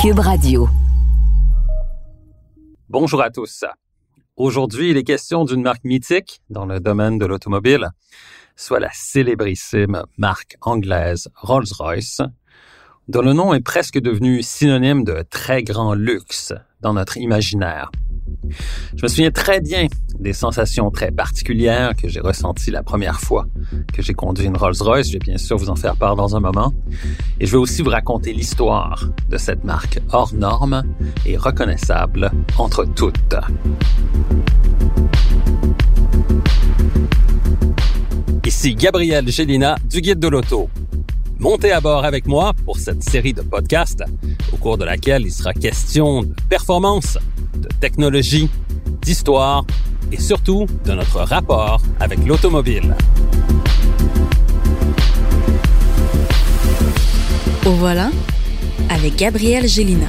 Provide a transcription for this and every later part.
Cube Radio. Bonjour à tous. Aujourd'hui, il est question d'une marque mythique dans le domaine de l'automobile, soit la célébrissime marque anglaise Rolls-Royce, dont le nom est presque devenu synonyme de très grand luxe dans notre imaginaire. Je me souviens très bien des sensations très particulières que j'ai ressenties la première fois que j'ai conduit une Rolls-Royce. Je vais bien sûr vous en faire part dans un moment. Et je vais aussi vous raconter l'histoire de cette marque hors norme et reconnaissable entre toutes. Ici Gabriel Gélina du Guide de l'Auto. Montez à bord avec moi pour cette série de podcasts au cours de laquelle il sera question de performance, de technologie, d'histoire et surtout de notre rapport avec l'automobile. Au voilà avec Gabriel Gélina.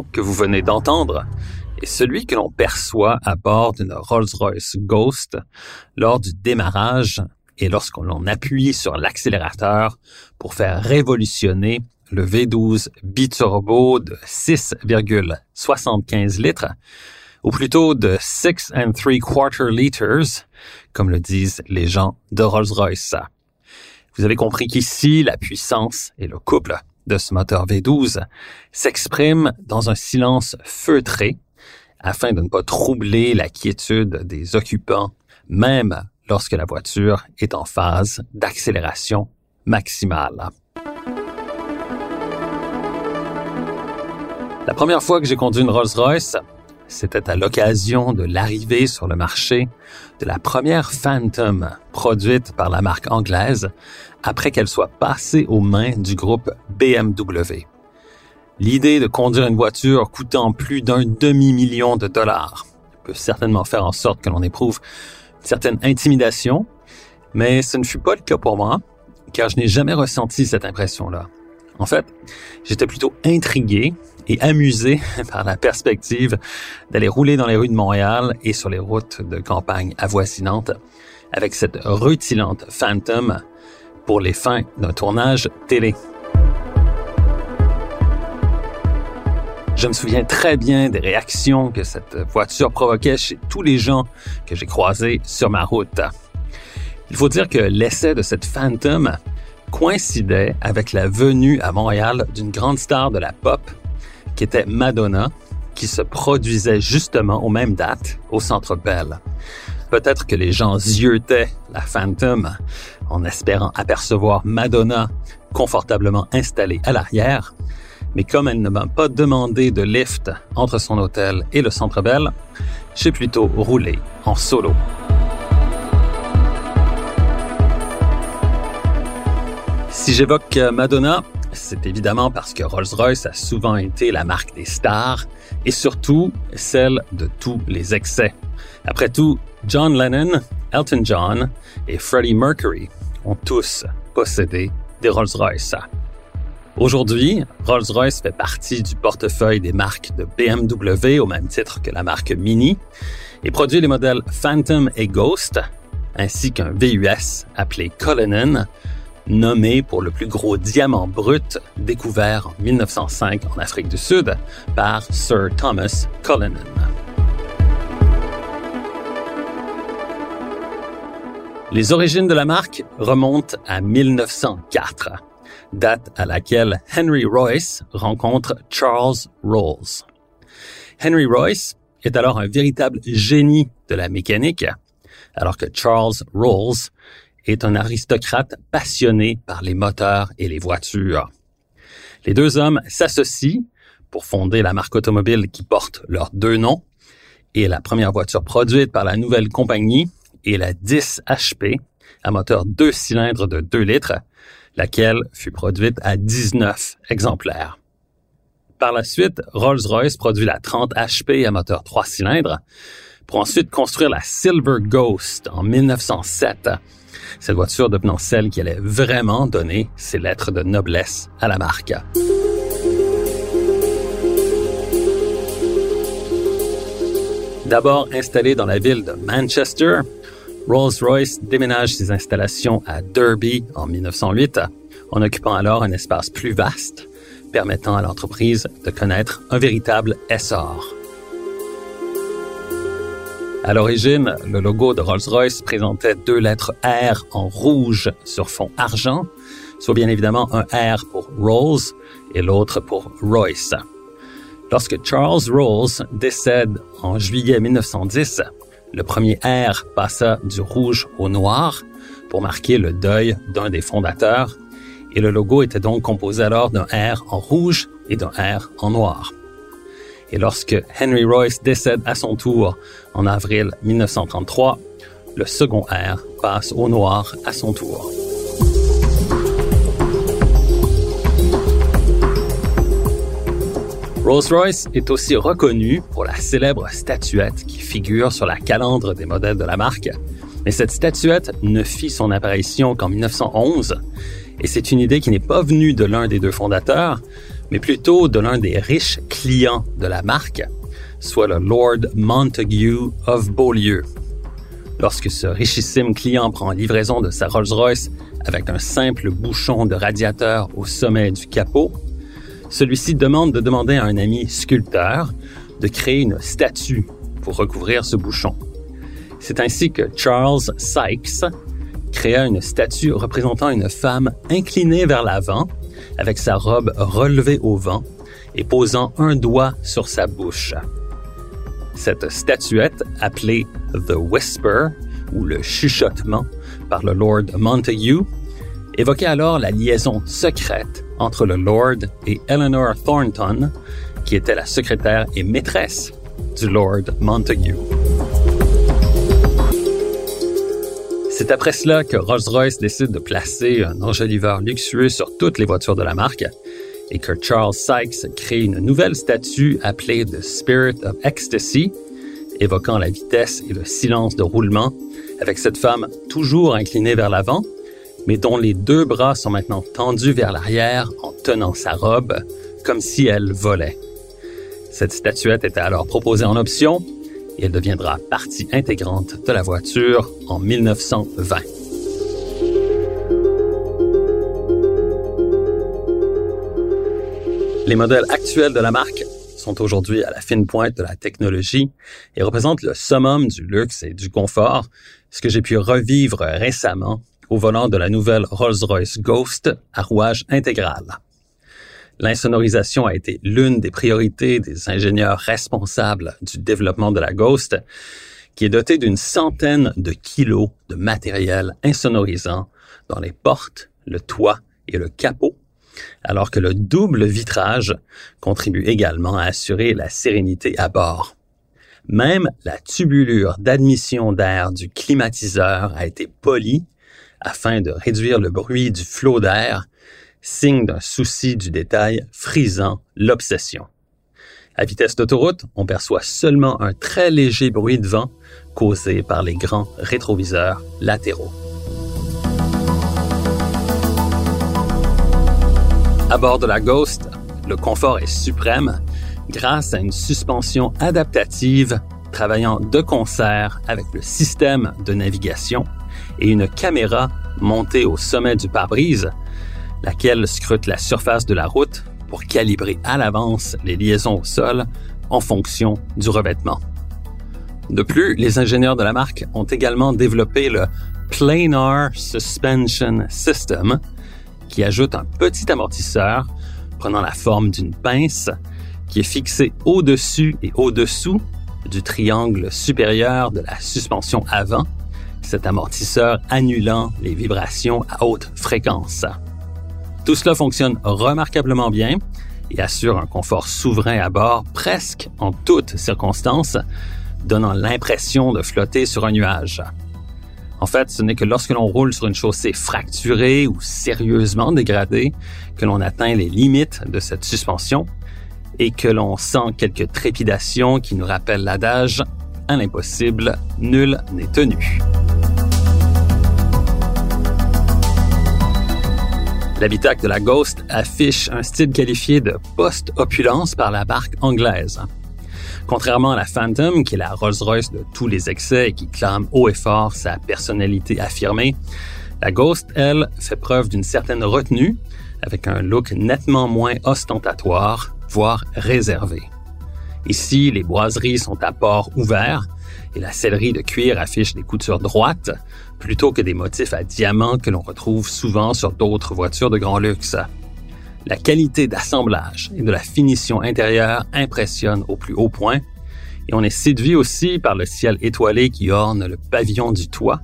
Que vous venez d'entendre est celui que l'on perçoit à bord d'une Rolls-Royce Ghost lors du démarrage et lorsqu'on appuie sur l'accélérateur pour faire révolutionner le V12 biturbo de 6,75 litres, ou plutôt de 6 and 3 quarter liters, comme le disent les gens de Rolls-Royce. Vous avez compris qu'ici, la puissance et le couple de ce moteur V12 s'expriment dans un silence feutré afin de ne pas troubler la quiétude des occupants, même lorsque la voiture est en phase d'accélération maximale. La première fois que j'ai conduit une Rolls-Royce, c'était à l'occasion de l'arrivée sur le marché de la première Phantom produite par la marque anglaise après qu'elle soit passée aux mains du groupe BMW. L'idée de conduire une voiture coûtant plus d'un demi-million de dollars peut certainement faire en sorte que l'on éprouve une certaine intimidation, mais ce ne fut pas le cas pour moi, car je n'ai jamais ressenti cette impression-là. En fait, j'étais plutôt intrigué et amusé par la perspective d'aller rouler dans les rues de Montréal et sur les routes de campagne avoisinantes avec cette rutilante Phantom pour les fins d'un tournage télé. Je me souviens très bien des réactions que cette voiture provoquait chez tous les gens que j'ai croisés sur ma route. Il faut dire que l'essai de cette Phantom coïncidait avec la venue à Montréal d'une grande star de la pop qui était Madonna, qui se produisait justement aux mêmes dates au Centre Bell. Peut-être que les gens ziotaient la Phantom en espérant apercevoir Madonna confortablement installée à l'arrière, mais comme elle ne m'a pas demandé de lift entre son hôtel et le Centre Bell, j'ai plutôt roulé en solo. Si j'évoque Madonna, c'est évidemment parce que Rolls-Royce a souvent été la marque des stars et surtout celle de tous les excès. Après tout, John Lennon, Elton John et Freddie Mercury ont tous possédé des Rolls-Royce. Aujourd'hui, Rolls-Royce fait partie du portefeuille des marques de BMW au même titre que la marque Mini et produit les modèles Phantom et Ghost, ainsi qu'un VUS appelé Cullinan, nommé pour le plus gros diamant brut découvert en 1905 en Afrique du Sud par Sir Thomas Cullinan. Les origines de la marque remontent à 1904, date à laquelle Henry Royce rencontre Charles Rolls. Henry Royce est alors un véritable génie de la mécanique, alors que Charles Rolls est un aristocrate passionné par les moteurs et les voitures. Les deux hommes s'associent pour fonder la marque automobile qui porte leurs deux noms, et la première voiture produite par la nouvelle compagnie est la 10 HP, à moteur deux cylindres de 2 litres, laquelle fut produite à 19 exemplaires. Par la suite, Rolls-Royce produit la 30 HP à moteur 3 cylindres, pour ensuite construire la Silver Ghost en 1907, cette voiture devenant celle qui allait vraiment donner ses lettres de noblesse à la marque. D'abord installé dans la ville de Manchester, Rolls-Royce déménage ses installations à Derby en 1908, en occupant alors un espace plus vaste, permettant à l'entreprise de connaître un véritable essor. À l'origine, le logo de Rolls-Royce présentait deux lettres R en rouge sur fond argent, soit bien évidemment un R pour Rolls et l'autre pour Royce. Lorsque Charles Rolls décède en juillet 1910, le premier R passa du rouge au noir pour marquer le deuil d'un des fondateurs, et le logo était donc composé alors d'un R en rouge et d'un R en noir. Et lorsque Henry Royce décède à son tour en avril 1933, le second R passe au noir à son tour. Rolls-Royce est aussi reconnu pour la célèbre statuette qui figure sur la calandre des modèles de la marque. Mais cette statuette ne fit son apparition qu'en 1911, et c'est une idée qui n'est pas venue de l'un des deux fondateurs, mais plutôt de l'un des riches clients de la marque, soit le Lord Montague of Beaulieu. Lorsque ce richissime client prend livraison de sa Rolls-Royce avec un simple bouchon de radiateur au sommet du capot, celui-ci demande de demander à un ami sculpteur de créer une statue pour recouvrir ce bouchon. C'est ainsi que Charles Sykes créa une statue représentant une femme inclinée vers l'avant, avec sa robe relevée au vent et posant un doigt sur sa bouche. Cette statuette, appelée The Whisper, ou le chuchotement, par le Lord Montague, évoquait alors la liaison secrète entre le Lord et Eleanor Thornton, qui était la secrétaire et maîtresse du Lord Montague. C'est après cela que Rolls-Royce décide de placer un enjoliveur luxueux sur toutes les voitures de la marque et que Charles Sykes crée une nouvelle statue appelée The Spirit of Ecstasy, évoquant la vitesse et le silence de roulement, avec cette femme toujours inclinée vers l'avant mais dont les deux bras sont maintenant tendus vers l'arrière en tenant sa robe, comme si elle volait. Cette statuette était alors proposée en option et elle deviendra partie intégrante de la voiture en 1920. Les modèles actuels de la marque sont aujourd'hui à la fine pointe de la technologie et représentent le summum du luxe et du confort, ce que j'ai pu revivre récemment au volant de la nouvelle Rolls-Royce Ghost à rouage intégral. L'insonorisation a été l'une des priorités des ingénieurs responsables du développement de la Ghost, qui est dotée d'une centaine de kilos de matériel insonorisant dans les portes, le toit et le capot, alors que le double vitrage contribue également à assurer la sérénité à bord. Même la tubulure d'admission d'air du climatiseur a été polie afin de réduire le bruit du flot d'air, signe d'un souci du détail frisant l'obsession. À vitesse d'autoroute, on perçoit seulement un très léger bruit de vent causé par les grands rétroviseurs latéraux. À bord de la Ghost, le confort est suprême grâce à une suspension adaptative travaillant de concert avec le système de navigation et une caméra montée au sommet du pare-brise, laquelle scrute la surface de la route pour calibrer à l'avance les liaisons au sol en fonction du revêtement. De plus, les ingénieurs de la marque ont également développé le Planar Suspension System, qui ajoute un petit amortisseur prenant la forme d'une pince qui est fixé au-dessus et au-dessous du triangle supérieur de la suspension avant cet amortisseur annulant les vibrations à haute fréquence. Tout cela fonctionne remarquablement bien et assure un confort souverain à bord presque en toutes circonstances, donnant l'impression de flotter sur un nuage. En fait, ce n'est que lorsque l'on roule sur une chaussée fracturée ou sérieusement dégradée que l'on atteint les limites de cette suspension et que l'on sent quelques trépidations qui nous rappellent l'adage à l'impossible, nul n'est tenu. L'habitacle de la Ghost affiche un style qualifié de post-opulence par la marque anglaise. Contrairement à la Phantom, qui est la Rolls-Royce de tous les excès et qui clame haut et fort sa personnalité affirmée, la Ghost, elle, fait preuve d'une certaine retenue, avec un look nettement moins ostentatoire, voire réservé. Ici, les boiseries sont à port ouvert et la sellerie de cuir affiche des coutures droites plutôt que des motifs à diamants que l'on retrouve souvent sur d'autres voitures de grand luxe. La qualité d'assemblage et de la finition intérieure impressionne au plus haut point et on est séduit aussi par le ciel étoilé qui orne le pavillon du toit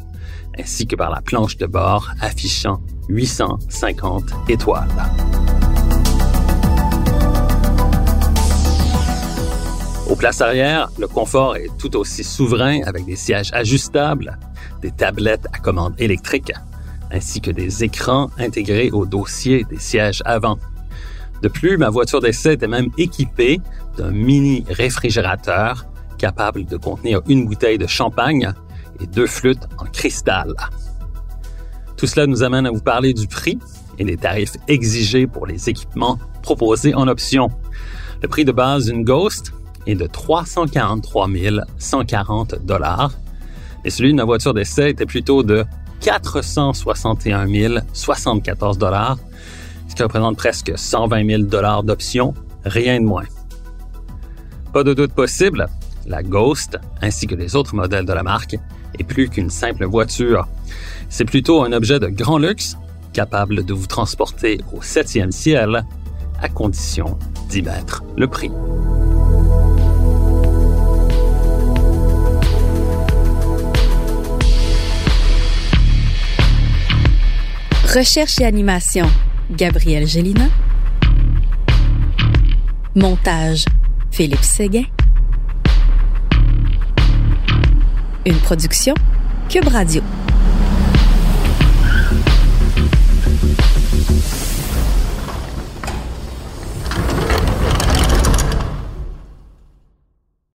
ainsi que par la planche de bord affichant 850 étoiles. Aux places arrière, le confort est tout aussi souverain avec des sièges ajustables, des tablettes à commande électrique, ainsi que des écrans intégrés au dossier des sièges avant. De plus, ma voiture d'essai était même équipée d'un mini réfrigérateur capable de contenir une bouteille de champagne et deux flûtes en cristal. Tout cela nous amène à vous parler du prix et des tarifs exigés pour les équipements proposés en option. Le prix de base d'une Ghost est de 343 140 dollars et celui de ma voiture d'essai était plutôt de 461 074 dollars, ce qui représente presque 120 000 dollars d'options, rien de moins. Pas de doute possible, la Ghost, ainsi que les autres modèles de la marque, est plus qu'une simple voiture. C'est plutôt un objet de grand luxe, capable de vous transporter au septième ciel, à condition d'y mettre le prix. Recherche et animation, Gabriel Gélina. Montage, Philippe Séguin. Une production, Cube Radio.